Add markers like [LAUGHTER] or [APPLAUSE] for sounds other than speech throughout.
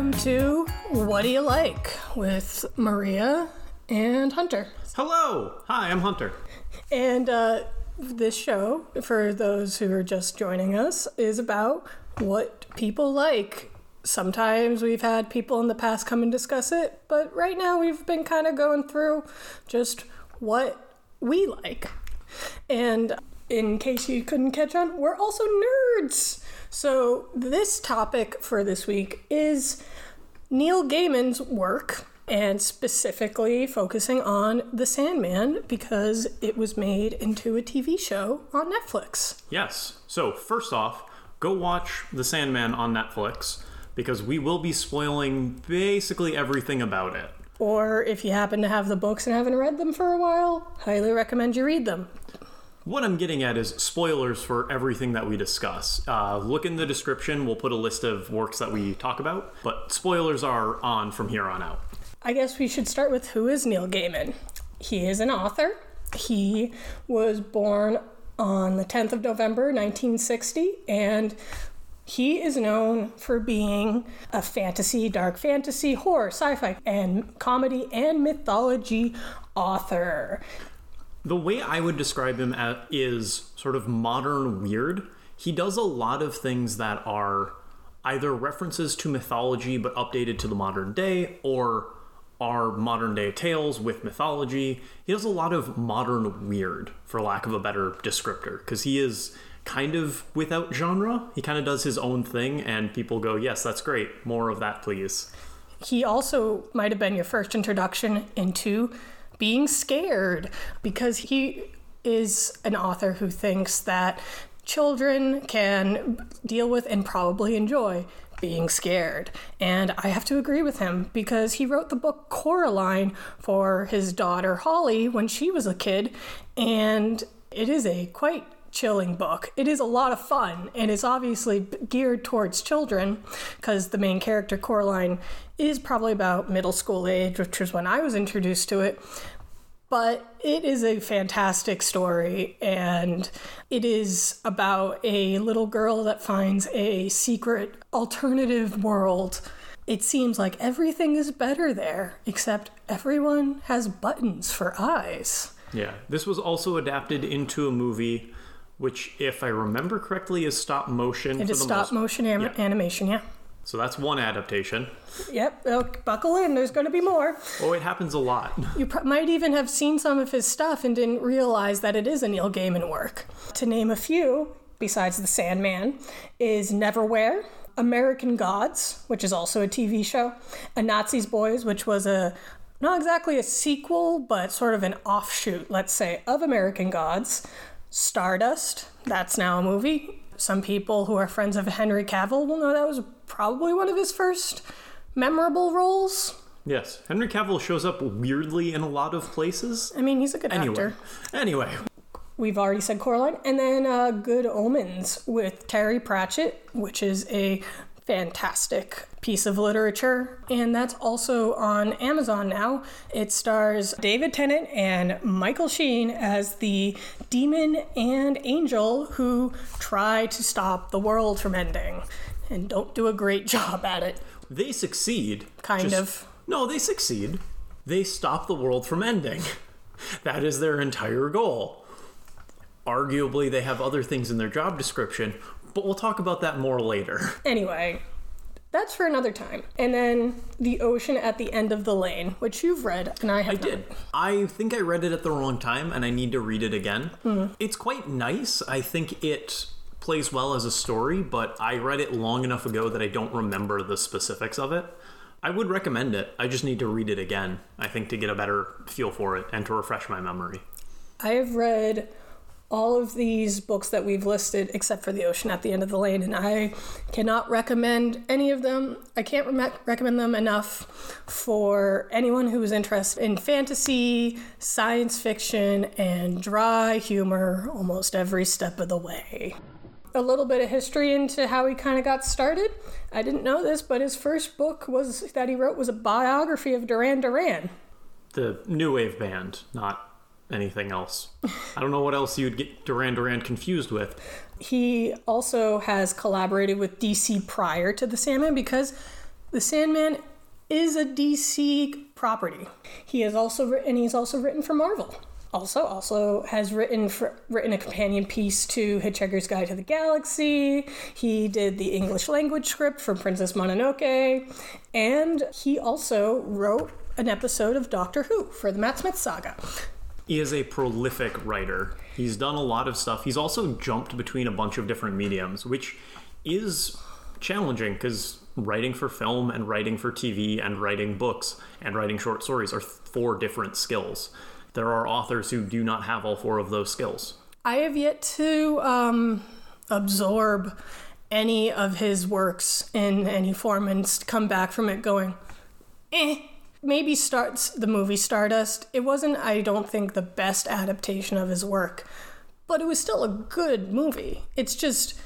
welcome to What Do You Like with Maria and Hunter. Hello! Hi, I'm Hunter. And uh, this show, for those who are just joining us, is about what people like. Sometimes we've had people in the past come and discuss it, but right now we've been kind of going through just what we like. And in case you couldn't catch on, we're also nerds. So, this topic for this week is Neil Gaiman's work and specifically focusing on The Sandman because it was made into a TV show on Netflix. Yes. So, first off, go watch The Sandman on Netflix because we will be spoiling basically everything about it. Or if you happen to have the books and haven't read them for a while, highly recommend you read them. What I'm getting at is spoilers for everything that we discuss. Uh, look in the description, we'll put a list of works that we talk about, but spoilers are on from here on out. I guess we should start with who is Neil Gaiman. He is an author. He was born on the 10th of November 1960 and he is known for being a fantasy, dark fantasy, horror, sci fi, and comedy and mythology author. The way I would describe him as, is sort of modern weird. He does a lot of things that are either references to mythology but updated to the modern day or are modern day tales with mythology. He does a lot of modern weird, for lack of a better descriptor, because he is kind of without genre. He kind of does his own thing, and people go, Yes, that's great. More of that, please. He also might have been your first introduction into being scared because he is an author who thinks that children can deal with and probably enjoy being scared. And I have to agree with him because he wrote the book Coraline for his daughter Holly when she was a kid. And it is a quite chilling book. It is a lot of fun and it's obviously geared towards children because the main character, Coraline, is probably about middle school age, which was when I was introduced to it. But it is a fantastic story, and it is about a little girl that finds a secret alternative world. It seems like everything is better there, except everyone has buttons for eyes. Yeah, this was also adapted into a movie, which, if I remember correctly, is stop motion. It is stop most... motion am- yeah. animation, yeah. So that's one adaptation. Yep, well, buckle in, there's going to be more. Oh, it happens a lot. [LAUGHS] You pr- might even have seen some of his stuff and didn't realize that it is a Neil Gaiman work. To name a few, besides The Sandman, is Neverwhere, American Gods, which is also a TV show, Anansi Boys, which was a not exactly a sequel, but sort of an offshoot, let's say, of American Gods. Stardust, that's now a movie. Some people who are friends of Henry Cavill will know that was probably one of his first memorable roles. Yes, Henry Cavill shows up weirdly in a lot of places. I mean, he's a good anyway. actor. Anyway, we've already said Coraline, and then uh, Good Omens with Terry Pratchett, which is a fantastic piece of literature, and that's also on Amazon now. It stars David Tennant and Michael Sheen as the demon and angel who try to stop the world from ending and don't do a great job at it. They succeed. Kind just, of. No, they succeed. They stop the world from ending. [LAUGHS] that is their entire goal. Arguably, they have other things in their job description, but we'll talk about that more later. [LAUGHS] Anyway, that's for another time. And then The Ocean at the End of the Lane, which you've read and I have I did. I think I read it at the wrong time and I need to read it again. Mm. It's quite nice. I think it plays well as a story, but I read it long enough ago that I don't remember the specifics of it. I would recommend it. I just need to read it again, I think, to get a better feel for it and to refresh my memory. I have read all of these books that we've listed except for The Ocean at the End of the Lane, and I cannot recommend any of them. I can't re- recommend them enough for anyone who is interested in fantasy, science fiction, and dry humor almost every step of the way. A little bit of history into how he kind of got started. I didn't know this, but his first book was that he wrote was a biography of Duran Duran. The new wave band, not anything else. I don't know what else you'd get Duran Duran confused with. He also has collaborated with DC prior to the Sandman because The Sandman is a DC property. He has also written, and he's also written for Marvel. Also, also has written for, written a companion piece to Hitchhiker's Guide to the Galaxy. He did the English language script for Princess Mononoke, and he also wrote an episode of Doctor Who for the Matt Smith saga. He is a prolific writer. He's done a lot of stuff. He's also jumped between a bunch of different mediums, which is challenging because writing for film and writing for TV and writing books and writing short stories are four different skills. There are authors who do not have all four of those skills. I have yet to um, absorb any of his works in any form and come back from it going, eh. Maybe starts the movie Stardust. It wasn't, I don't think, the best adaptation of his work, but it was still a good movie. It's just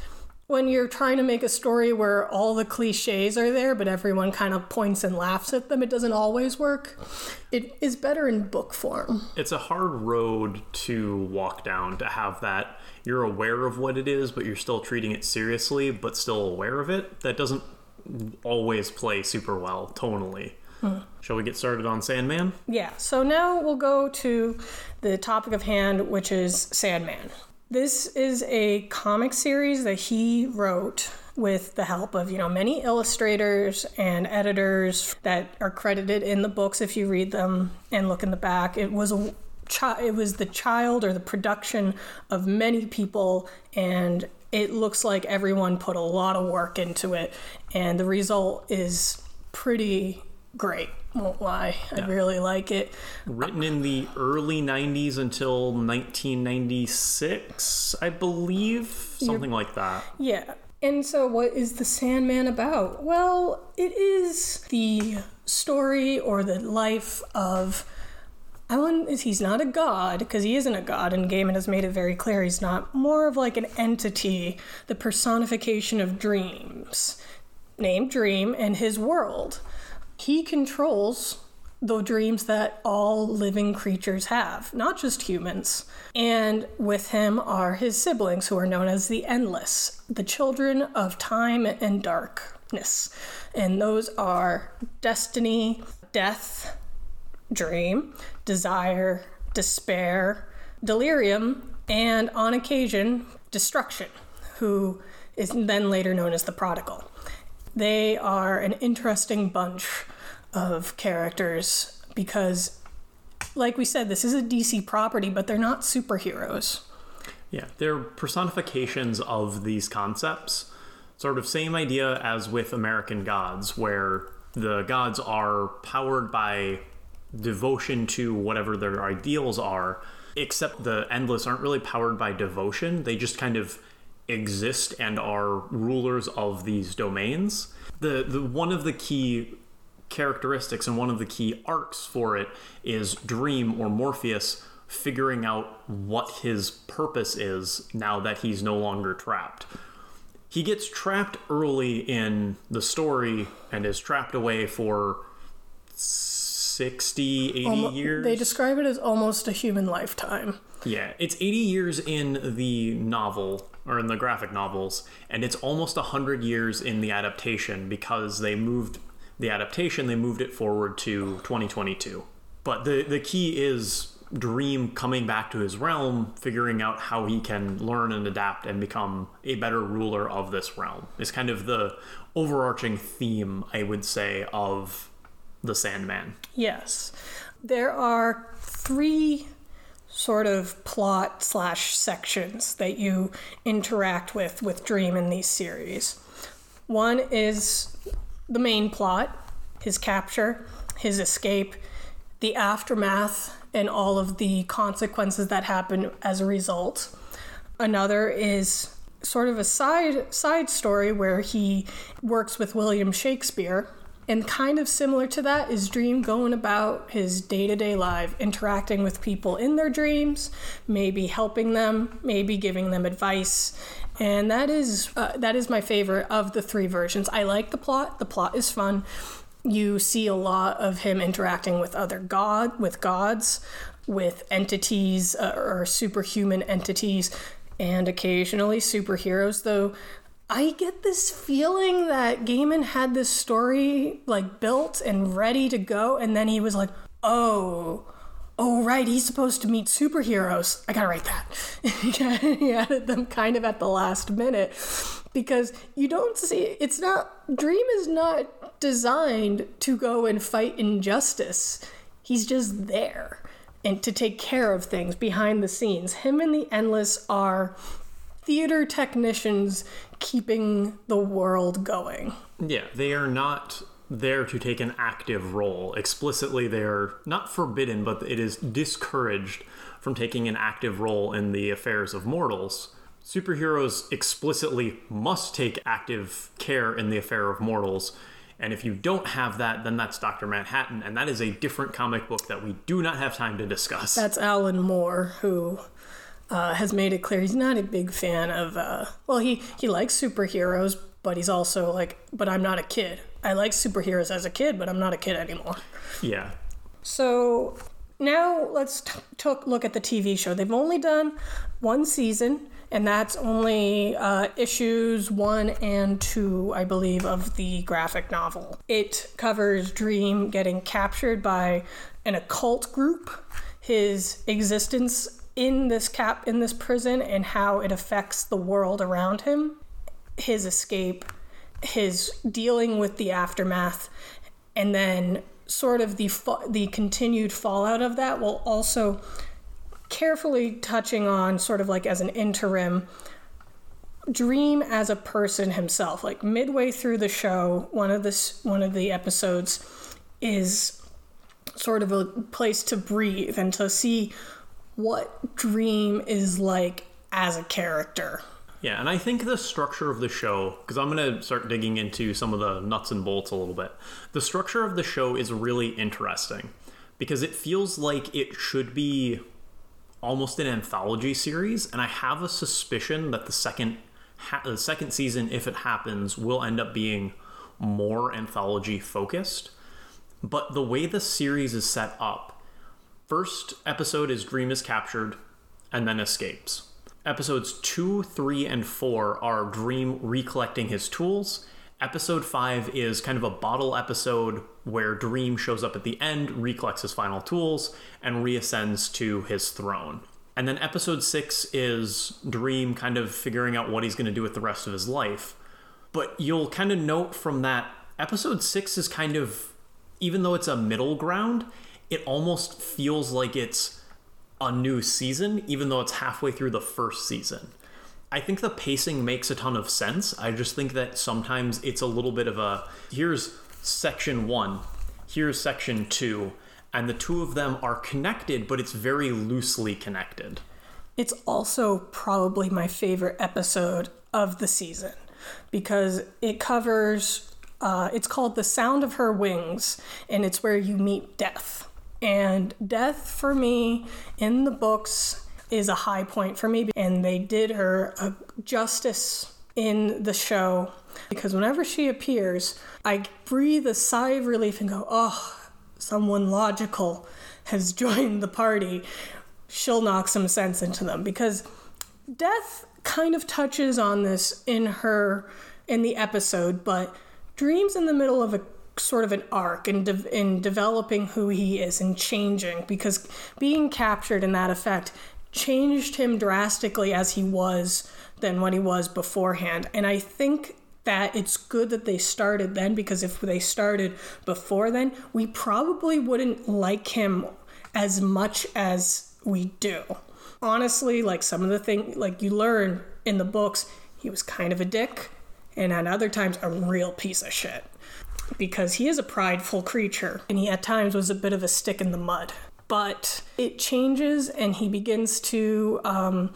when you're trying to make a story where all the cliches are there, but everyone kind of points and laughs at them, it doesn't always work. It is better in book form. It's a hard road to walk down to have that you're aware of what it is, but you're still treating it seriously, but still aware of it. That doesn't always play super well tonally. Shall we get started on Sandman? Yeah, so now we'll go to the topic of hand, which is Sandman. This is a comic series that he wrote with the help of, you know, many illustrators and editors that are credited in the books if you read them and look in the back. It was a it was the child or the production of many people and it looks like everyone put a lot of work into it and the result is pretty great won't lie. I yeah. really like it. Written in the early 90s until 1996, I believe. Something You're, like that. Yeah. And so, what is The Sandman about? Well, it is the story or the life of. Alan is he's not a god because he isn't a god, and Gaiman has made it very clear he's not. More of like an entity, the personification of dreams, named Dream, and his world he controls the dreams that all living creatures have, not just humans. And with him are his siblings, who are known as the Endless, the children of time and darkness. And those are destiny, death, dream, desire, despair, delirium, and on occasion, destruction, who is then later known as the prodigal. They are an interesting bunch of characters because, like we said, this is a DC property, but they're not superheroes. Yeah, they're personifications of these concepts. Sort of same idea as with American gods, where the gods are powered by devotion to whatever their ideals are, except the endless aren't really powered by devotion. They just kind of exist and are rulers of these domains. The, the one of the key characteristics and one of the key arcs for it is Dream or Morpheus figuring out what his purpose is now that he's no longer trapped. He gets trapped early in the story and is trapped away for 60, 80 Almo- years. They describe it as almost a human lifetime. Yeah, it's 80 years in the novel or in the graphic novels, and it's almost 100 years in the adaptation because they moved the adaptation, they moved it forward to 2022. But the the key is Dream coming back to his realm, figuring out how he can learn and adapt and become a better ruler of this realm. Is kind of the overarching theme, I would say, of the Sandman. Yes. There are three sort of plot slash sections that you interact with with Dream in these series. One is the main plot, his capture, his escape, the aftermath, and all of the consequences that happen as a result. Another is sort of a side side story where he works with William Shakespeare and kind of similar to that is Dream going about his day to day life, interacting with people in their dreams, maybe helping them, maybe giving them advice. And that is uh, that is my favorite of the three versions. I like the plot. The plot is fun. You see a lot of him interacting with other god, with gods, with entities uh, or superhuman entities, and occasionally superheroes. Though I get this feeling that Gaiman had this story like built and ready to go, and then he was like, "Oh, oh right, he's supposed to meet superheroes. I gotta write that." [LAUGHS] he added them kind of at the last minute because you don't see it's not Dream is not designed to go and fight injustice. He's just there and to take care of things behind the scenes. Him and the Endless are theater technicians keeping the world going. Yeah, they are not there to take an active role. Explicitly, they're not forbidden, but it is discouraged from taking an active role in the affairs of mortals. Superheroes explicitly must take active care in the affair of mortals. And if you don't have that, then that's Dr. Manhattan, and that is a different comic book that we do not have time to discuss. That's Alan Moore, who uh, has made it clear he's not a big fan of. Uh, well, he he likes superheroes, but he's also like, but I'm not a kid. I like superheroes as a kid, but I'm not a kid anymore. Yeah. So now let's t- t- look at the TV show. They've only done one season, and that's only uh, issues one and two, I believe, of the graphic novel. It covers Dream getting captured by an occult group, his existence in this cap in this prison and how it affects the world around him his escape his dealing with the aftermath and then sort of the the continued fallout of that while also carefully touching on sort of like as an interim dream as a person himself. Like midway through the show one of this one of the episodes is sort of a place to breathe and to see what Dream is like as a character. Yeah, and I think the structure of the show, because I'm going to start digging into some of the nuts and bolts a little bit. The structure of the show is really interesting because it feels like it should be almost an anthology series, and I have a suspicion that the second ha- the second season, if it happens, will end up being more anthology focused. But the way the series is set up, First episode is Dream is captured and then escapes. Episodes 2, 3, and 4 are Dream recollecting his tools. Episode 5 is kind of a bottle episode where Dream shows up at the end, recollects his final tools, and reascends to his throne. And then episode 6 is Dream kind of figuring out what he's going to do with the rest of his life. But you'll kind of note from that, episode 6 is kind of, even though it's a middle ground, it almost feels like it's a new season, even though it's halfway through the first season. I think the pacing makes a ton of sense. I just think that sometimes it's a little bit of a here's section one, here's section two, and the two of them are connected, but it's very loosely connected. It's also probably my favorite episode of the season because it covers, uh, it's called The Sound of Her Wings, and it's where you meet death. And death for me in the books is a high point for me. And they did her a justice in the show because whenever she appears, I breathe a sigh of relief and go, oh, someone logical has [LAUGHS] joined the party. She'll knock some sense into them because death kind of touches on this in her in the episode, but Dream's in the middle of a sort of an arc in, de- in developing who he is and changing because being captured in that effect changed him drastically as he was than what he was beforehand. And I think that it's good that they started then because if they started before then, we probably wouldn't like him as much as we do. Honestly, like some of the things like you learn in the books, he was kind of a dick and at other times a real piece of shit because he is a prideful creature and he at times was a bit of a stick in the mud. But it changes and he begins to um,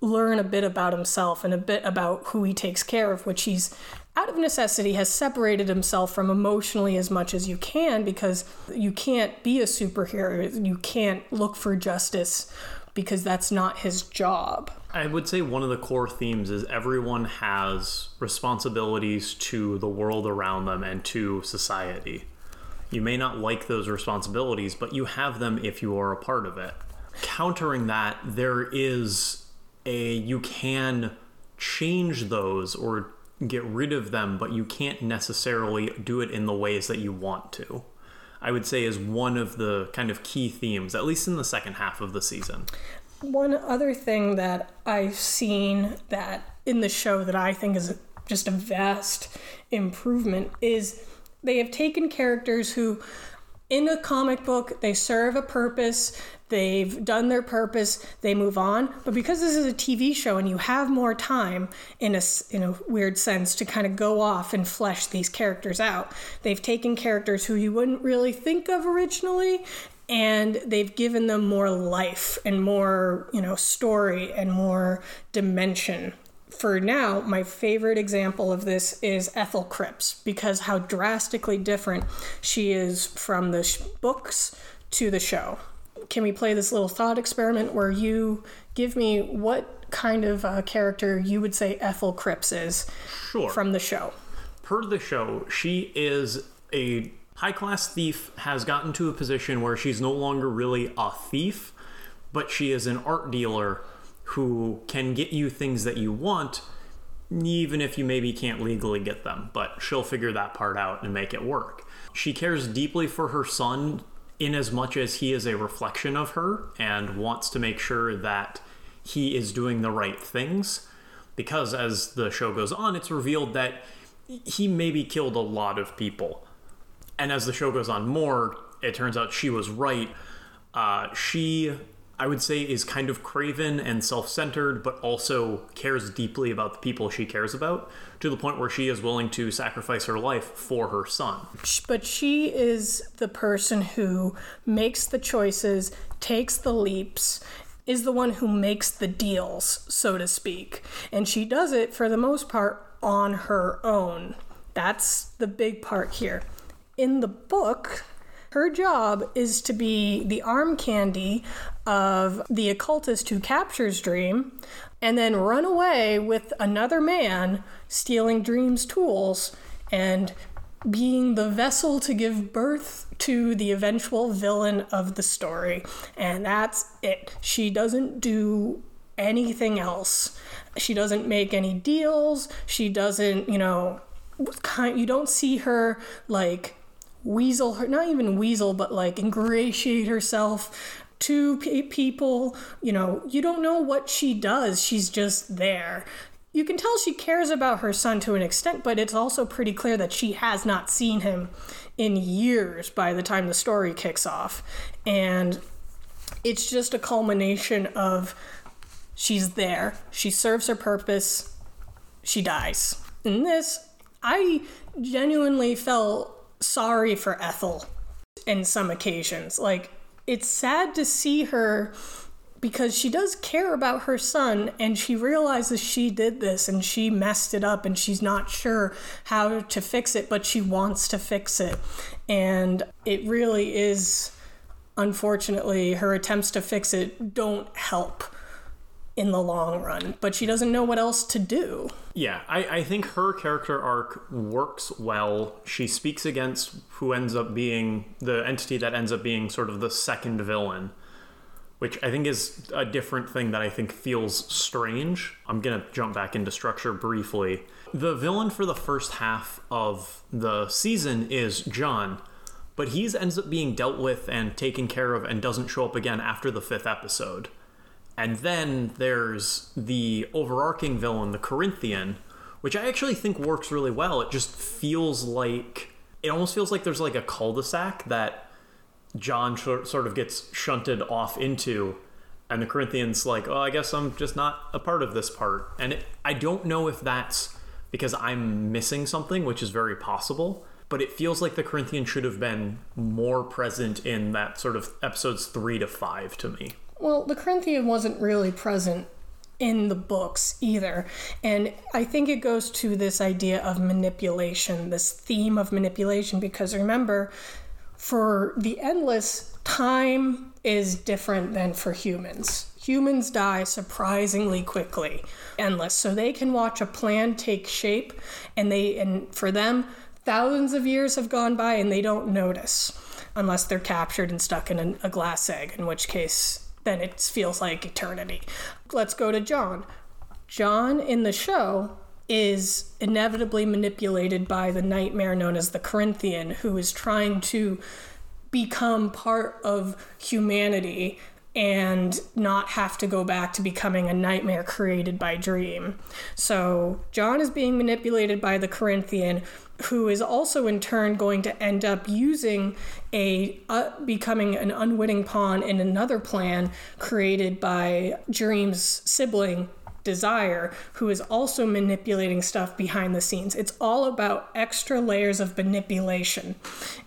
learn a bit about himself and a bit about who he takes care of, which he's out of necessity has separated himself from emotionally as much as you can because you can't be a superhero. You can't look for justice because that's not his job. I would say one of the core themes is everyone has responsibilities to the world around them and to society. You may not like those responsibilities, but you have them if you are a part of it. Countering that, there is a you can change those or get rid of them, but you can't necessarily do it in the ways that you want to. I would say is one of the kind of key themes, at least in the second half of the season. One other thing that I've seen that in the show that I think is just a vast improvement is they have taken characters who in a comic book they serve a purpose they've done their purpose they move on. But because this is a tv show and you have more time in a in a weird sense to kind of go off and flesh these characters out they've taken characters who you wouldn't really think of originally and they've given them more life and more you know story and more dimension for now, my favorite example of this is Ethel Cripps because how drastically different she is from the sh- books to the show. Can we play this little thought experiment where you give me what kind of uh, character you would say Ethel Cripps is Sure. from the show? per the show, she is a high class thief, has gotten to a position where she's no longer really a thief, but she is an art dealer who can get you things that you want, even if you maybe can't legally get them. But she'll figure that part out and make it work. She cares deeply for her son in as much as he is a reflection of her and wants to make sure that he is doing the right things because as the show goes on it's revealed that he maybe killed a lot of people and as the show goes on more it turns out she was right uh, she i would say is kind of craven and self-centered but also cares deeply about the people she cares about to the point where she is willing to sacrifice her life for her son But she is the person who makes the choices, takes the leaps, is the one who makes the deals, so to speak. And she does it for the most part on her own. That's the big part here. In the book, her job is to be the arm candy of the occultist who captures Dream and then run away with another man stealing Dream's tools and being the vessel to give birth to the eventual villain of the story. And that's it. She doesn't do anything else. She doesn't make any deals. She doesn't, you know, you don't see her like weasel her not even weasel but like ingratiate herself to pe people. You know you don't know what she does. She's just there. You can tell she cares about her son to an extent but it's also pretty clear that she has not seen him in years by the time the story kicks off. And it's just a culmination of she's there. She serves her purpose. She dies. In this i genuinely felt sorry for ethel in some occasions. Like it's sad to see her because she does care about her son and she realizes she did this and she messed it up and she's not sure how to fix it but she wants to fix it. And it really is unfortunately her attempts to fix it don't help in the long run but she doesn't know what else to do Yeah, I, I think her character arc works well. She speaks against who ends up being the entity that ends up being sort of the second villain, which I think is a different thing that I think feels strange. I'm going to jump back into structure briefly. The villain for the first half of the season is John, but he ends up being dealt with and taken care of and doesn't show up again after the fifth episode. And then there's the overarching villain, the Corinthian, which I actually think works really well. It just feels like it almost feels like there's like a cul-de-sac that John sort of gets shunted off into, and the Corinthian's like, "Oh, I guess I'm just not a part of this part." And it, I don't know if that's because I'm missing something, which is very possible. But it feels like the Corinthian should have been more present in that sort of episodes three to five to me. Well, the Corinthian wasn't really present in the books either. And I think it goes to this idea of manipulation, this theme of manipulation, because remember, for the endless, time is different than for humans. Humans die surprisingly quickly, endless. So they can watch a plan take shape, and they and for them, thousands of years have gone by and they don't notice unless they're captured and stuck in a, a glass egg, in which case then it feels like eternity. Let's go to John. John in the show is inevitably manipulated by the nightmare known as the Corinthian, who is trying to become part of humanity and not have to go back to becoming a nightmare created by Dream. So John is being manipulated by the Corinthian, who is also in turn going to end up using a uh, becoming an unwitting pawn in another plan created by Dream's sibling Desire, who is also manipulating stuff behind the scenes. It's all about extra layers of manipulation.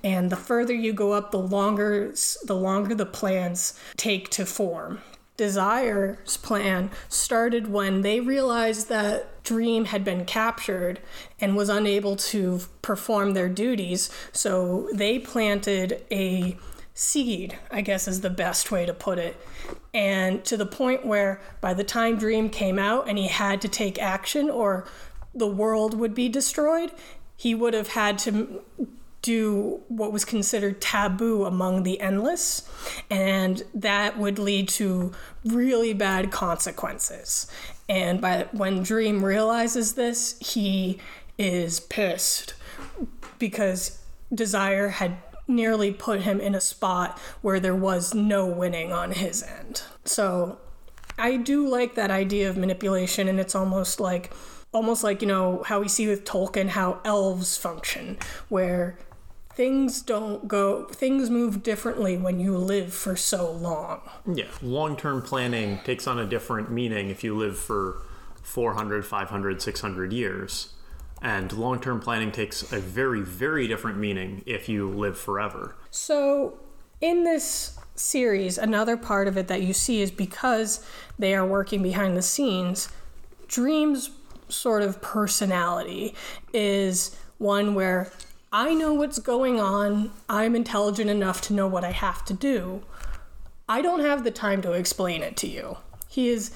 And the further you go up, the longer the longer the plans take to form. Desire's plan started when they realized that Dream had been captured and was unable to perform their duties, so they planted a seed, I guess is the best way to put it. And to the point where by the time Dream came out and he had to take action or the world would be destroyed, he would have had to do what was considered taboo among the endless, and that would lead to really bad consequences. And by when Dream realizes this, he is pissed because Desire had nearly put him in a spot where there was no winning on his end. So I do like that idea of manipulation, and it's almost like almost like you know how we see with Tolkien how elves function, where things don't go things move differently when you live for so long. Yeah, long-term planning takes on a different meaning if you live for 400, 500, 600 years. And long term planning takes a very, very different meaning if you live forever. So, in this series, another part of it that you see is because they are working behind the scenes, Dream's sort of personality is one where I know what's going on, I'm intelligent enough to know what I have to do. I don't have the time to explain it to you. He is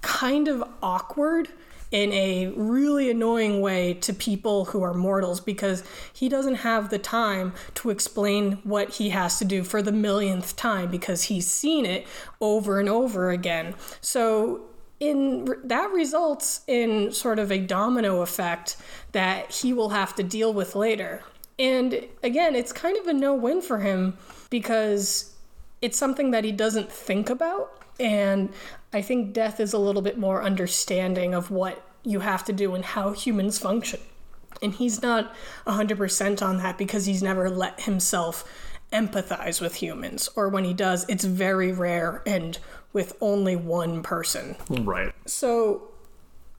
kind of awkward in a really annoying way to people who are mortals because he doesn't have the time to explain what he has to do for the millionth time because he's seen it over and over again. So in that results in sort of a domino effect that he will have to deal with later. And again, it's kind of a no-win for him because it's something that he doesn't think about and I think death is a little bit more understanding of what you have to do and how humans function. And he's not 100% on that because he's never let himself empathize with humans. Or when he does, it's very rare and with only one person. Right. So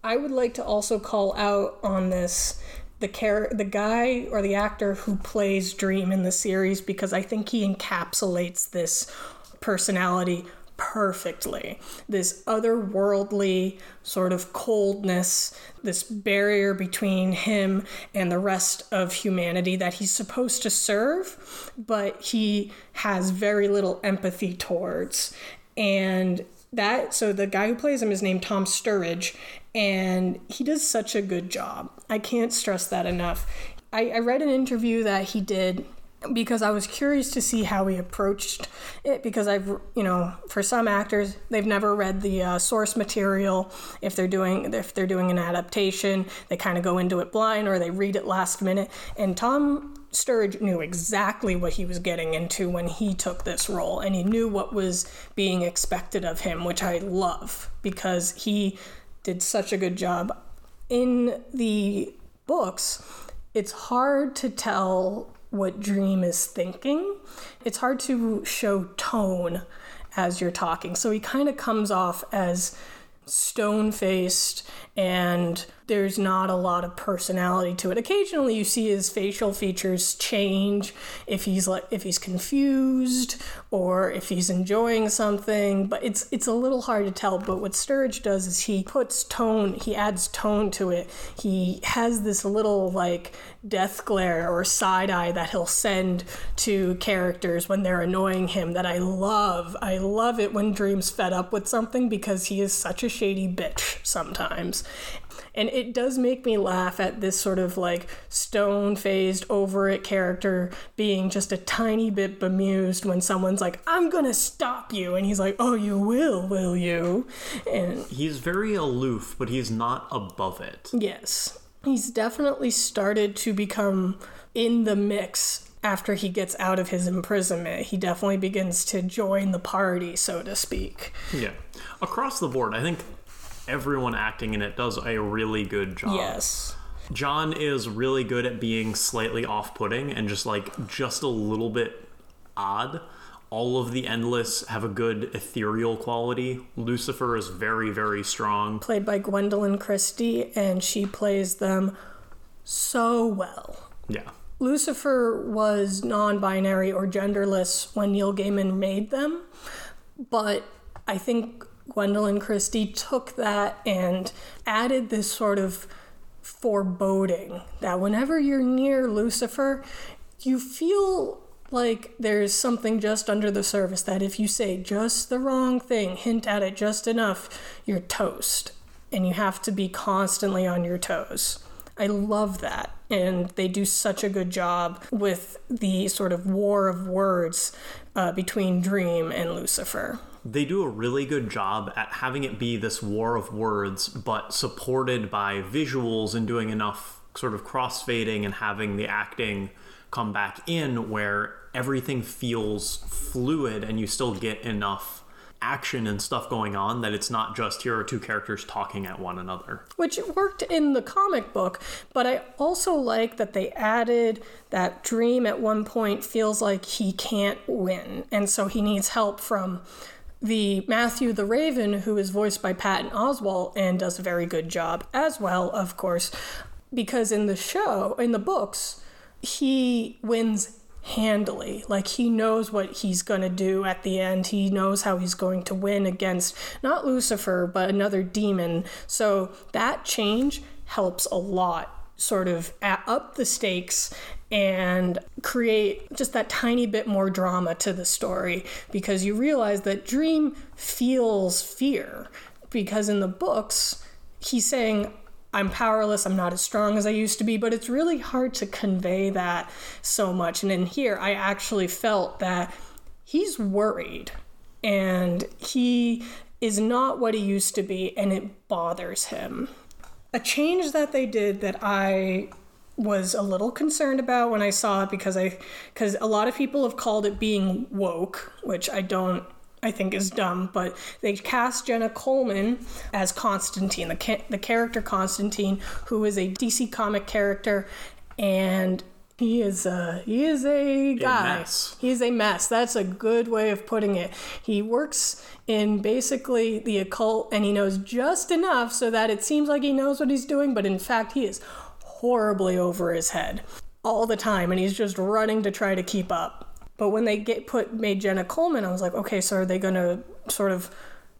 I would like to also call out on this the char- the guy or the actor who plays Dream in the series because I think he encapsulates this personality perfectly. This otherworldly sort of coldness, this barrier between him and the rest of humanity that he's supposed to serve, but he has very little empathy towards. And that, so the guy who plays him is named Tom Sturridge, and he does such a good job. I can't stress that enough. I, I read an interview that he did because I was curious to see how he approached it because I've you know for some actors they've never read the uh, source material. If they're doing if they're doing an adaptation they kind of go into it blind or they read it last minute. And Tom Sturridge knew exactly what he was getting into when he took this role and he knew what was being expected of him which I love because he did such a good job. In the books it's hard to tell what Dream is thinking. It's hard to show tone as you're talking. So he kind of comes off as stone faced and there's not a lot of personality to it. Occasionally you see his facial features change if he's like if he's confused or if he's enjoying something, but it's it's a little hard to tell. But what Sturridge does is he puts tone, he adds tone to it. He has this little like death glare or side eye that he'll send to characters when they're annoying him that I love. I love it when Dream's fed up with something because he is such a shady bitch sometimes. And it does make me laugh at this sort of like stone faced, over it character being just a tiny bit bemused when someone's like, I'm gonna stop you. And he's like, Oh, you will, will you? And He's very aloof, but he's not above it. yes, he's definitely started to become in the mix after he gets out of his imprisonment. He definitely begins to join the party, so to speak. Yeah. Across the board, I think everyone acting in it does a really good job. Yes. John is really good at being slightly off putting and just like just a little bit odd. All of the Endless have a good ethereal quality. Lucifer is very, very strong. Played by Gwendoline Christie, and she plays them so well. Yeah. Lucifer was non binary or genderless when Neil Gaiman made them, but I think Gwendoline Christie took that and added this sort of foreboding that whenever you're near Lucifer, you feel like there's something just under the surface that if you say just the wrong thing, hint at it just enough, you're toast. And you have to be constantly on your toes. I love that. And they do such a good job with the sort of war of words uh, between Dream and Lucifer. They do a really good job at having it be this war of words, but supported by visuals and doing enough sort of crossfading and having the acting come back in where everything feels fluid and you still get enough action and stuff going on that it's not just here are two characters talking at one another. Which worked in the comic book, but I also like that they added that Dream at one point feels like he can't win, and so he needs help from the Matthew the Raven, who is voiced by Patton Oswalt and does a very good job as well, of course, because in the show, in the books, he wins handily. Like he knows what he's going to do at the end. He knows how he's going to win against not Lucifer, but another demon. So that change helps a lot sort of up the stakes and create just that tiny bit more drama to the story because you realize that Dream feels fear because in the books he's saying I'm powerless, I'm not as strong as I used to be, but it's really hard to convey that so much. And in here, I actually felt that he's worried and he is not what he used to be, and it bothers him. A change that they did that I was a little concerned about when I saw it because I because a lot of people have called it being woke, which I don't I think is dumb, but they cast Jenna Coleman as Constantine, the ca- the character Constantine, who is a DC comic character, and he is a he is a guy. mess. He is a mess. That's a good way of putting it. He works in basically the occult, and he knows just enough so that it seems like he knows what he's doing, but in fact, he is horribly over his head all the time, and he's just running to try to keep up. But when they get put made Jenna Coleman, I was like, okay, so are they gonna sort of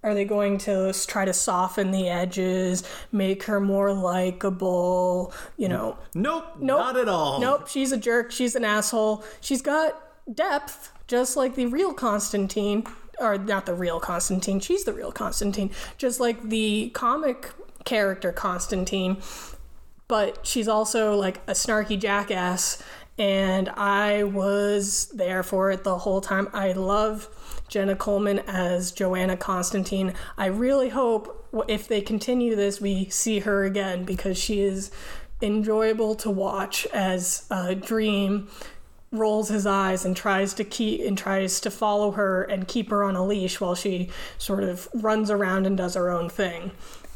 are they going to try to soften the edges, make her more likable? You know, Nope, Nope. not at all. nope, she's a jerk, she's an asshole. She's got depth, just like the real Constantine, or not the real Constantine, she's the real Constantine, just like the comic character Constantine. But she's also like a snarky jackass, and I was there for it the whole time. I love Jenna Coleman as Johanna Constantine. I really hope if they continue this, we see her again because she is enjoyable to watch as uh, Dream rolls his eyes and tries to keep and tries to follow her and keep her on a leash while she sort of runs around and does her own thing.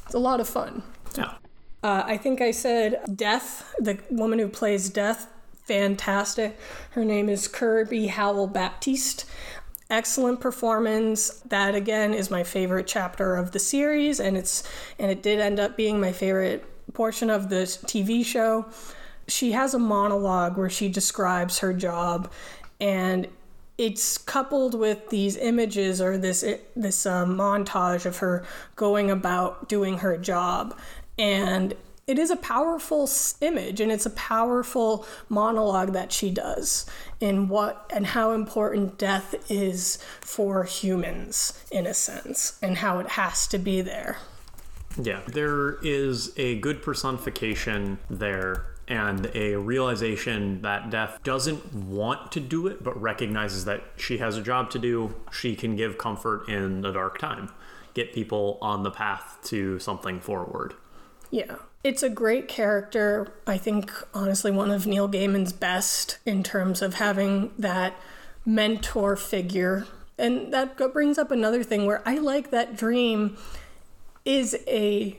It's a lot of fun. Yeah. Uh, I think I said Death, the woman who plays Death, fantastic. Her name is Kirby Howell Baptiste. Excellent performance. That again is my favorite chapter of the series, and it's and it did end up being my favorite portion of the TV show. She has a monologue where she describes her job, and it's coupled with these images or this this uh, montage of her going about doing her job and it is a powerful image and it's a powerful monologue that she does in what and how important death is for humans in a sense and how it has to be there Yeah, there is a good personification there and a realization that Death doesn't want to do it, but recognizes that she has a job to do. She can give comfort in a dark time, get people on the path to something forward. Yeah. It's a great character. I think, honestly, one of Neil Gaiman's best in terms of having that mentor figure. And that brings up another thing where I like that Dream is a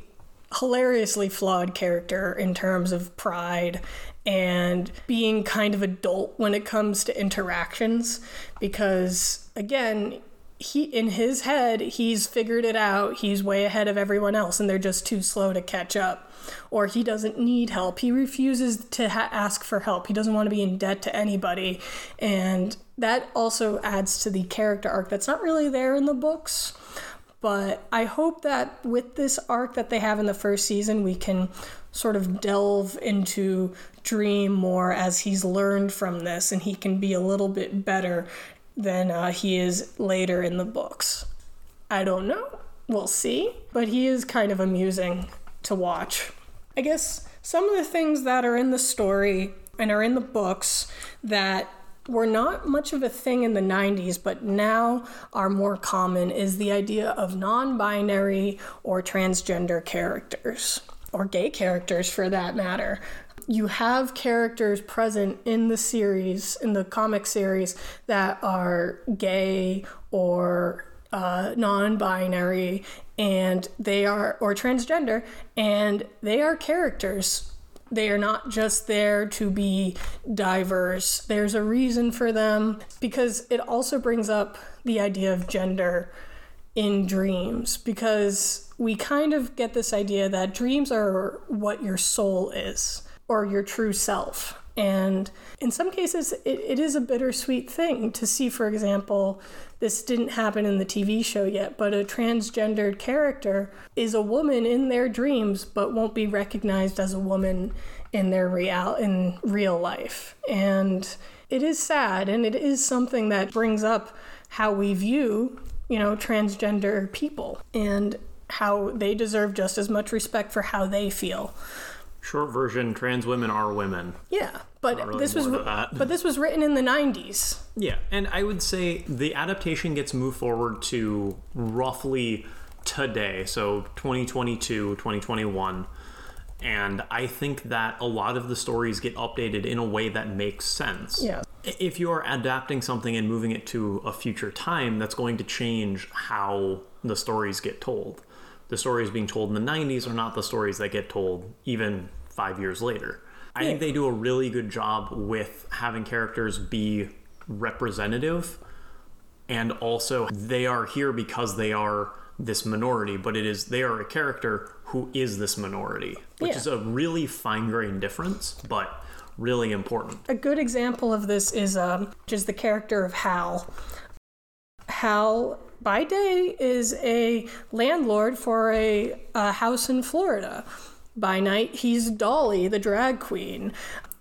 hilariously flawed character in terms of pride and being kind of adult when it comes to interactions because again he in his head he's figured it out. He's way ahead of everyone else and they're just too slow to catch up. Or he doesn't need help. He refuses to ha- ask for help. He doesn't want to be in debt to anybody. And that also adds to the character arc that's not really there in the books. But I hope that with this arc that they have in the first season, we can sort of delve into Dream more as he's learned from this and he can be a little bit better than uh, he is later in the books. I don't know. We'll see. But he is kind of amusing to watch. I guess some of the things that are in the story and are in the books that were not much of a thing in the 90s, but now are more common is the idea of non binary or transgender characters, or gay characters for that matter. You have characters present in the series, in the comic series, that are gay or uh, non binary, and they are, or transgender, and they are characters they are not just there to be diverse. There's a reason for them because it also brings up the idea of gender in dreams because we kind of get this idea that dreams are what your soul is or your true self. And in some cases, it, it is a bittersweet thing to see, for example, this didn't happen in the TV show yet, but a transgendered character is a woman in their dreams, but won't be recognized as a woman in their real in real life. And it is sad, and it is something that brings up how we view, you know, transgender people and how they deserve just as much respect for how they feel. Short version: trans women are women. Yeah, but really this was but this was written in the 90s. Yeah, and I would say the adaptation gets moved forward to roughly today, so 2022, 2021. And I think that a lot of the stories get updated in a way that makes sense. Yeah. If you are adapting something and moving it to a future time, that's going to change how the stories get told the stories being told in the 90s are not the stories that get told even five years later. I think they do a really good job with having characters be representative and also they are here because they are this minority, but it is they are a character who is this minority, which yeah. is a really fine grained difference, but really important. A good example of this is um, just the character of Hal. Hal by day is a landlord for a, a house in Florida. By night, he's Dolly, the drag queen.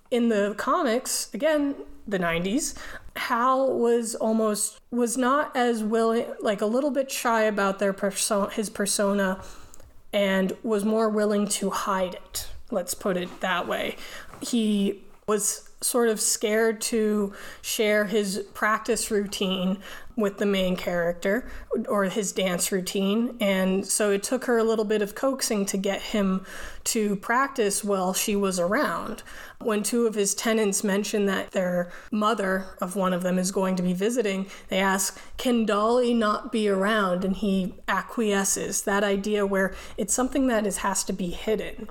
In the comics, again, the 90s, Hal was almost was not as willing like a little bit shy about their persona his persona and was more willing to hide it. Let's put it that way. He was sort of scared to share his practice routine with the main character or his dance routine. And so it took her a little bit of coaxing to get him to practice while she was around. When two of his tenants mention that their mother of one of them is going to be visiting, they ask, Can Dolly not be around? And he acquiesces. That idea where it's something that is, has to be hidden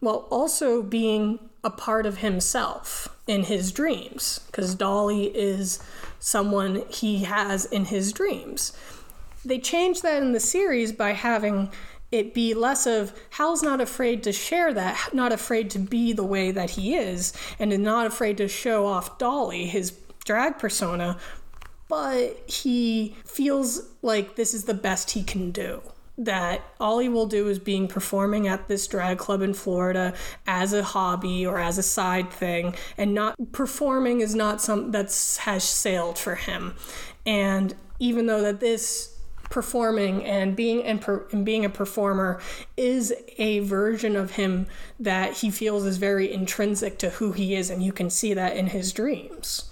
while also being a part of himself in his dreams, because Dolly is someone he has in his dreams. They changed that in the series by having it be less of Hal's not afraid to share that, not afraid to be the way that he is, and is not afraid to show off Dolly, his drag persona, but he feels like this is the best he can do that all he will do is being performing at this drag club in Florida as a hobby or as a side thing and not performing is not something that's has sailed for him. And even though that this performing and being and, per, and being a performer is a version of him that he feels is very intrinsic to who he is and you can see that in his dreams.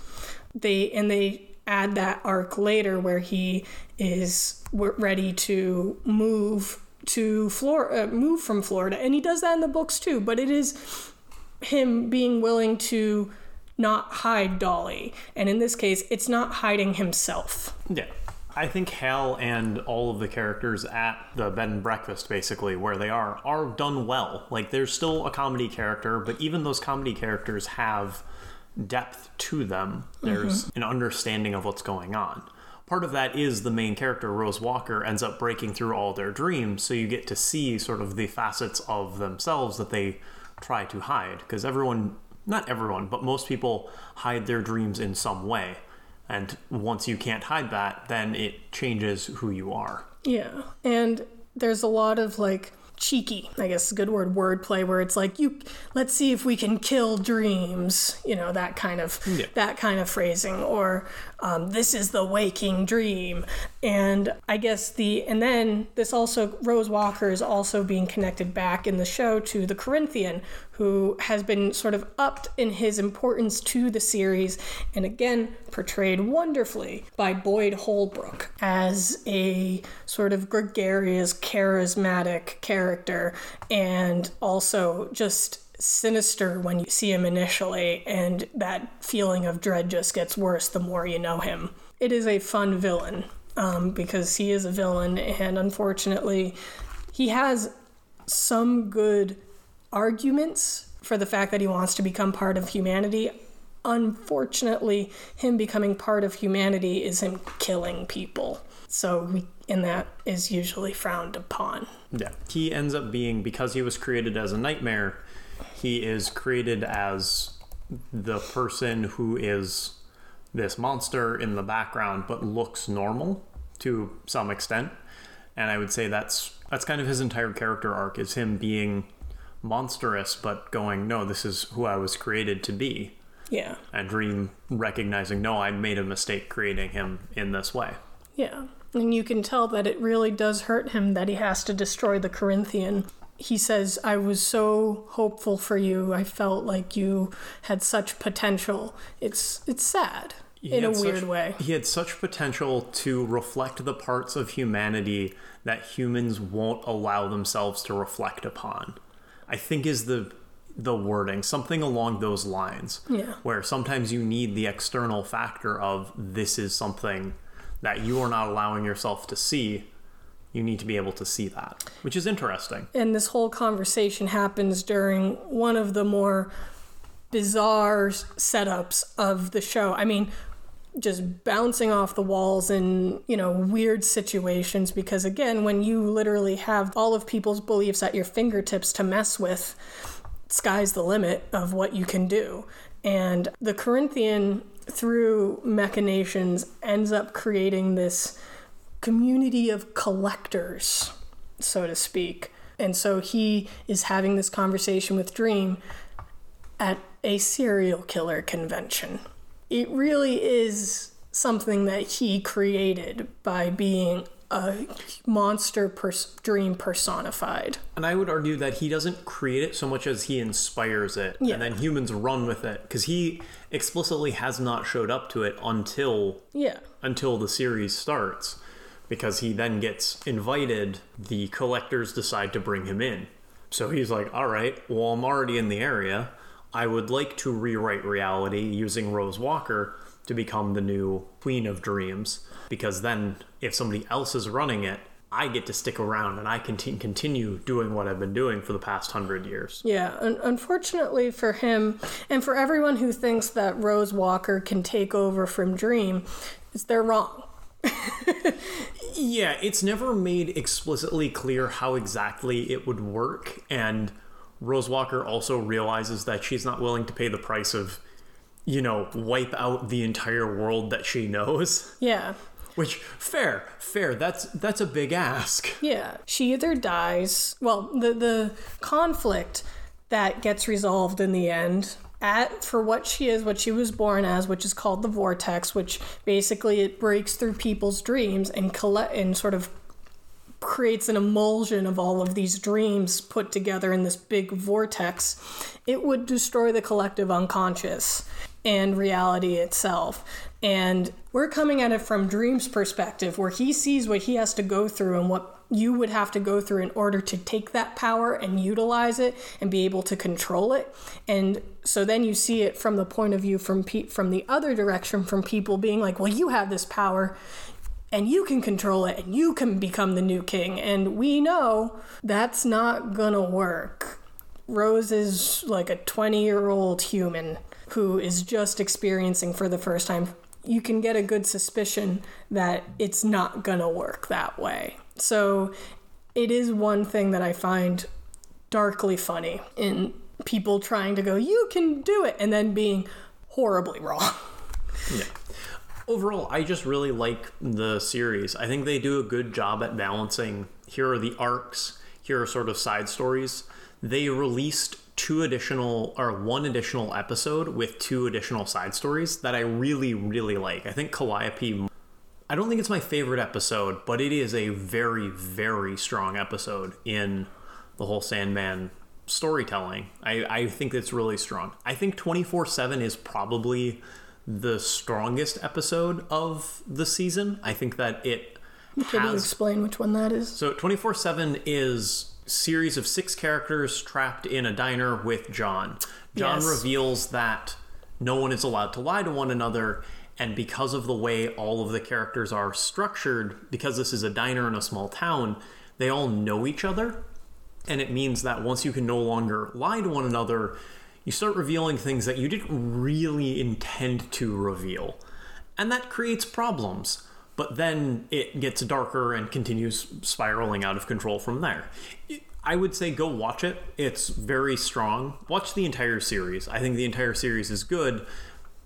They and they add that arc later where he is ready to move to Florida, uh, move from Florida, and he does that in the books too. But it is him being willing to not hide Dolly, and in this case, it's not hiding himself. Yeah. I think Hal and all of the characters at the bed and breakfast, basically, where they are, are done well. Like, there's still a comedy character, but even those comedy characters have depth to them. There's mm-hmm. an understanding of what's going on. Part of that is the main character, Rose Walker, ends up breaking through all their dreams, so you get to see sort of the facets of themselves that they try to hide. Because everyone, not everyone, but most people hide their dreams in some way. And once you can't hide that, then it changes who you are. Yeah. And there's a lot of like, cheeky, I guess a good word, wordplay, where it's like you let's see if we can kill dreams, you know, that kind of yeah. that kind of phrasing, or um, this is the waking dream, and I guess the and then this also Rose Walker is also being connected back in the show to the Corinthian, who has been sort of upped in his importance to the series, and again portrayed wonderfully by Boyd Holbrook as a sort of gregarious, charismatic character, and also just sinister when you see him initially, and that feeling of dread just gets worse the more you know him. It is a fun villain um, because he is a villain, and unfortunately, he has some good arguments for the fact that he wants to become part of humanity. Unfortunately, him becoming part of humanity is him killing people. So we and that is usually frowned upon. Yeah. He ends up being because he was created as a nightmare, he is created as the person who is this monster in the background but looks normal to some extent. And I would say that's that's kind of his entire character arc is him being monstrous, but going, no, this is who I was created to be. Yeah. And Dream recognizing, no, I made a mistake creating him in this way. Yeah. And you can tell that it really does hurt him that he has to destroy the Corinthian. He says, I was so hopeful for you. I felt like you had such potential. It's it's sad he in a weird such, way. He had such potential to reflect the parts of humanity that humans won't allow themselves to reflect upon. I think is the the wording, something along those lines. Yeah. Where sometimes you need the external factor of this is something that you are not allowing yourself to see. You need to be able to see that, which is interesting. And this whole conversation happens during one of the more bizarre setups of the show. I mean, just bouncing off the walls in you know weird situations because again when you literally have all of people's beliefs at your fingertips to mess with sky's the limit of what you can do and the corinthian through machinations ends up creating this community of collectors so to speak and so he is having this conversation with dream at a serial killer convention it really is something that he created by being a monster pers- dream personified. And I would argue that he doesn't create it so much as he inspires it, yeah. and then humans run with it because he explicitly has not showed up to it until yeah until the series starts, because he then gets invited. The collectors decide to bring him in, so he's like, "All right, well, I'm already in the area. I would like to rewrite reality using Rose Walker to become the new Queen of Dreams, because then if somebody else is running it, I get to stick around and I can continue doing what I've been doing for the past hundred years. Yeah, un- unfortunately for him, and for everyone who thinks that Rose Walker can take over from Dream, they're wrong. [LAUGHS] yeah, it's never made explicitly clear how exactly it would work, and Rose Walker also realizes that she's not willing to pay the price of, you know, wipe out the entire world that she knows. Yeah. Which fair, fair. That's that's a big ask. Yeah. She either dies. Well, the the conflict that gets resolved in the end at for what she is, what she was born as, which is called the vortex, which basically it breaks through people's dreams and collect and sort of creates an emulsion of all of these dreams put together in this big vortex, it would destroy the collective unconscious and reality itself. And we're coming at it from Dream's perspective, where he sees what he has to go through and what you would have to go through in order to take that power and utilize it and be able to control it. And so then you see it from the point of view from pe- from the other direction from people being like, "Well, you have this power and you can control it and you can become the new king." And we know that's not going to work. Rose is like a 20-year-old human who is just experiencing for the first time you can get a good suspicion that it's not going to work that way. So it is one thing that I find darkly funny in people trying to go, you can do it, and then being horribly wrong. Yeah. Overall, I just really like the series. I think they do a good job at balancing here are the arcs, here are sort of side stories. They released two additional or one additional episode with two additional side stories that I really, really like. I think Calliope I don't think it's my favorite episode, but it is a very, very strong episode in the whole Sandman storytelling. I, I think it's really strong. I think 24 7 is probably the strongest episode of the season. I think that it Can you has. explain which one that is? So 24 7 is series of six characters trapped in a diner with John. John Yes. reveals that no one is allowed to lie to one another and because of the way all of the characters are structured because this is a diner in a small town, they all know each other and it means that once you can no longer lie to one another, you start revealing things that you didn't really intend to reveal. And that creates problems. But then it gets darker and continues spiraling out of control from there. I would say go watch it. It's very strong. Watch the entire series. I think the entire series is good.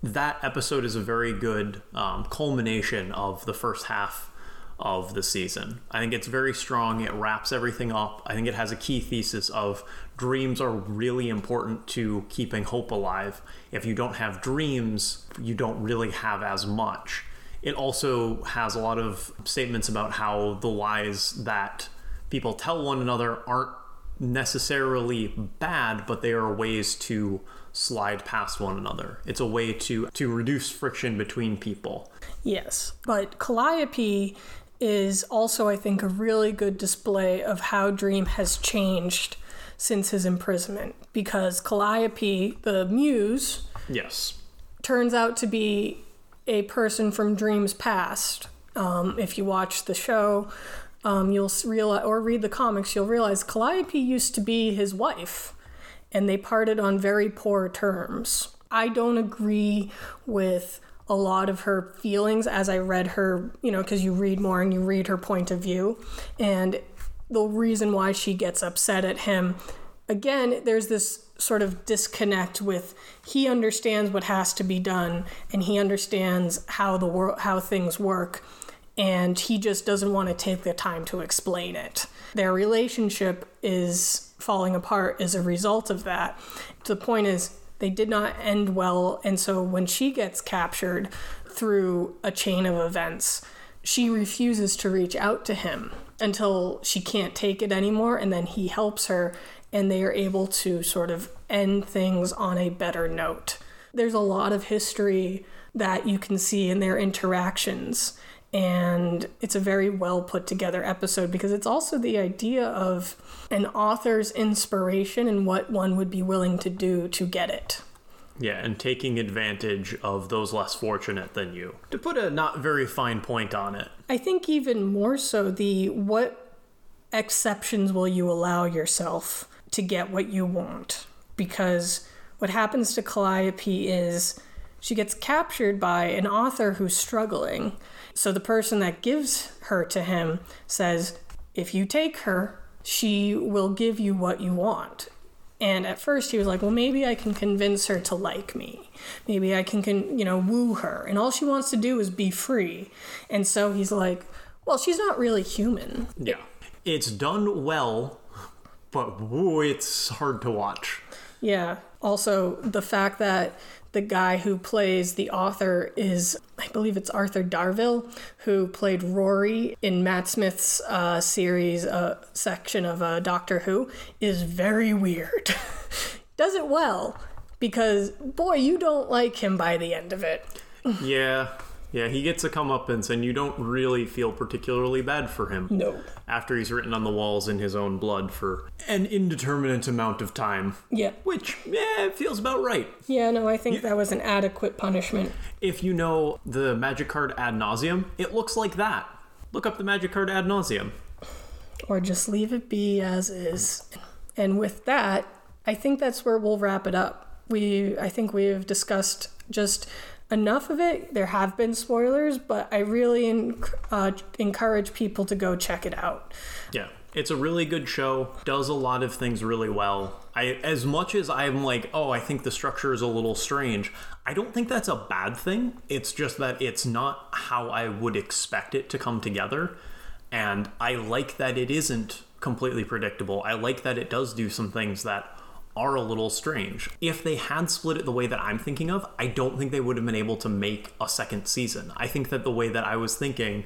That episode is a very good um, culmination of the first half of the season. I think it's very strong. It wraps everything up. I think it has a key thesis of dreams are really important to keeping hope alive. If you don't have dreams, you don't really have as much. It also has a lot of statements about how the lies that people tell one another aren't necessarily bad, but they are ways to slide past one another. It's a way to to reduce friction between people. Yes, but Calliope is also, I think, a really good display of how Dream has changed since his imprisonment. Because Calliope, the muse, Yes. turns out to be a person from Dream's past. Um, if you watch the show, um, you'll realize, or read the comics, you'll realize Calliope used to be his wife, and they parted on very poor terms. I don't agree with a lot of her feelings as I read her, you know, because you read more and you read her point of view, and the reason why she gets upset at him again, there's this sort of disconnect with he understands what has to be done and he understands how the world how things work and he just doesn't want to take the time to explain it. Their relationship is falling apart as a result of that. The point is they did not end well and so when she gets captured through a chain of events, she refuses to reach out to him until she can't take it anymore and then he helps her and they are able to sort of end things on a better note. There's a lot of history that you can see in their interactions and it's a very well put together episode because it's also the idea of an author's inspiration and what one would be willing to do to get it. Yeah, and taking advantage of those less fortunate than you. To put a not very fine point on it. I think even more so the what exceptions will you allow yourself to get what you want? Because what happens to Calliope is she gets captured by an author who's struggling. So the person that gives her to him says, if you take her, she will give you what you want. And at first he was like, well, maybe I can convince her to like me. Maybe I can, can, you know, woo her. And all she wants to do is be free. And so he's like, well, she's not really human. Yeah. It's done well, but woo, it's hard to watch. Yeah. Also, the fact that the guy who plays the author is, I believe it's Arthur Darvill, who played Rory in Matt Smith's uh, series uh, section of uh, Doctor Who, is very weird. [LAUGHS] Does it well because, boy, you don't like him by the end of it. Yeah. Yeah, he gets a comeuppance, and you don't really feel particularly bad for him. No. After he's written on the walls in his own blood for an indeterminate amount of time. Yeah. Which, yeah, it feels about right. Yeah, no, I think that was an adequate punishment. If you know the magic card ad nauseam, it looks like that. Look up the magic card ad nauseam. Or just leave it be as is. And with that, I think that's where we'll wrap it up. We, I think we've discussed just enough of it. There have been spoilers, but I really uh, encourage people to go check it out. Yeah, it's a really good show. Does a lot of things really well. I, as much as I'm like, oh, I think the structure is a little strange. I don't think that's a bad thing. It's just that it's not how I would expect it to come together, and I like that it isn't completely predictable. I like that it does do some things that are a little strange. If they had split it the way that I'm thinking of, I don't think they would have been able to make a second season. I think that the way that I was thinking,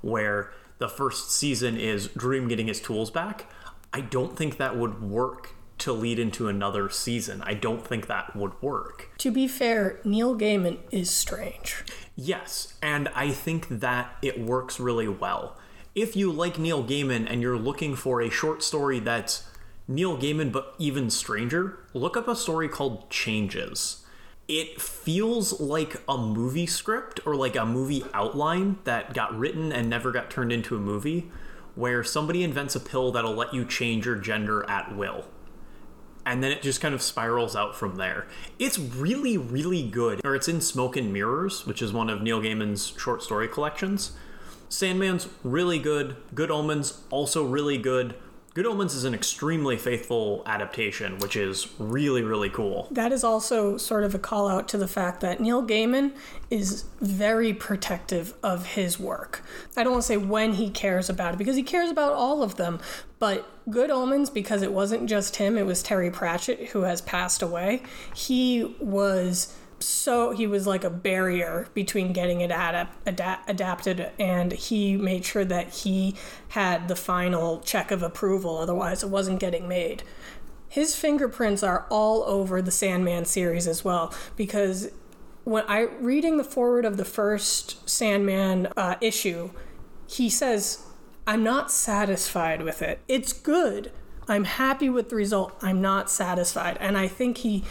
where the first season is Dream getting his tools back, I don't think that would work to lead into another season. I don't think that would work. To be fair, Neil Gaiman is strange. Yes, and I think that it works really well. If you like Neil Gaiman and you're looking for a short story that's Neil Gaiman, but even stranger, look up a story called Changes. It feels like a movie script or like a movie outline that got written and never got turned into a movie, where somebody invents a pill that'll let you change your gender at will. And then it just kind of spirals out from there. It's really, really good. Or it's in Smoke and Mirrors, which is one of Neil Gaiman's short story collections. Sandman's really good. Good Omens, also really good. Good Omens is an extremely faithful adaptation, which is really, really cool. That is also sort of a call out to the fact that Neil Gaiman is very protective of his work. I don't want to say when he cares about it because he cares about all of them, but Good Omens, because it wasn't just him, it was Terry Pratchett who has passed away. He was so he was like a barrier between getting it adap- adapted and he made sure that he had the final check of approval otherwise it wasn't getting made. His fingerprints are all over the sandman series as well because when i reading the forward of the first sandman uh, issue he says i'm not satisfied with it. It's good. I'm happy with the result. I'm not satisfied. And i think he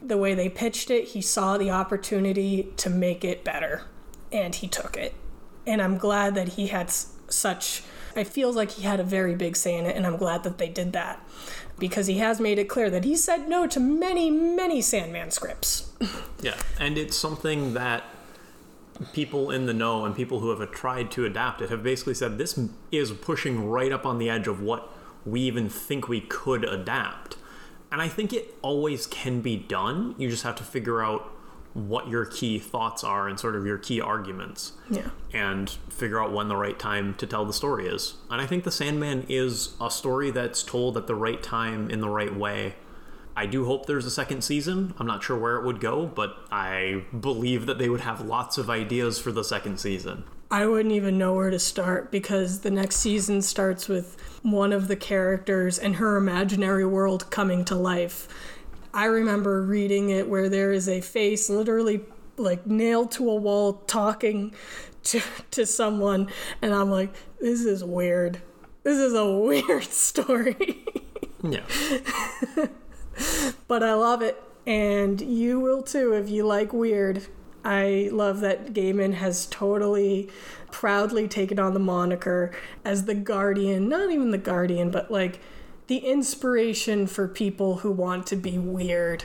the way they pitched it, he saw the opportunity to make it better and he took it. And I'm glad that he had such I feels like he had a very big say in it and I'm glad that they did that because he has made it clear that he said no to many many Sandman scripts. [LAUGHS] yeah, and it's something that people in the know and people who have tried to adapt it have basically said this is pushing right up on the edge of what we even think we could adapt and I think it always can be done. You just have to figure out what your key thoughts are and sort of your key arguments. Yeah. And figure out when the right time to tell the story is. And I think The Sandman is a story that's told at the right time in the right way. I do hope there's a second season. I'm not sure where it would go, but I believe that they would have lots of ideas for the second season. I wouldn't even know where to start because the next season starts with one of the characters and her imaginary world coming to life. I remember reading it where there is a face literally like nailed to a wall talking to, to someone, and I'm like, this is weird. This is a [LAUGHS] weird story. yeah. but I love it, and you will too if you like weird. I love that Gaiman has totally proudly taken on the moniker as the guardian, not even the guardian, but like the inspiration for people who want to be weird.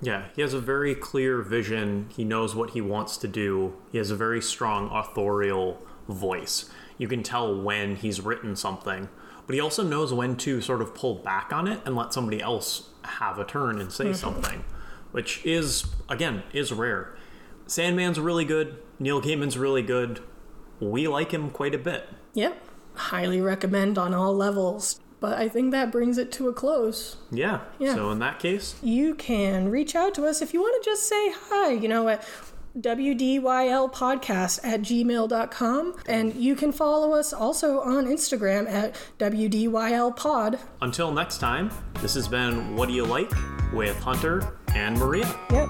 Yeah, he has a very clear vision. He knows what he wants to do. He has a very strong authorial voice. You can tell when he's written something, but he also knows when to sort of pull back on it and let somebody else have a turn and say mm-hmm. something, which is, again, is rare. Sandman's really good. Neil Gaiman's really good. We like him quite a bit. Yep. Highly recommend on all levels. But I think that brings it to a close. Yeah. Yeah. So in that case, You can reach out to us if you want to just say hi, you know, at wdylpodcast at gmail.com. And you can follow us also on Instagram at wdylpod. until next time, this has been What Do You Like with Hunter and Maria. Yep.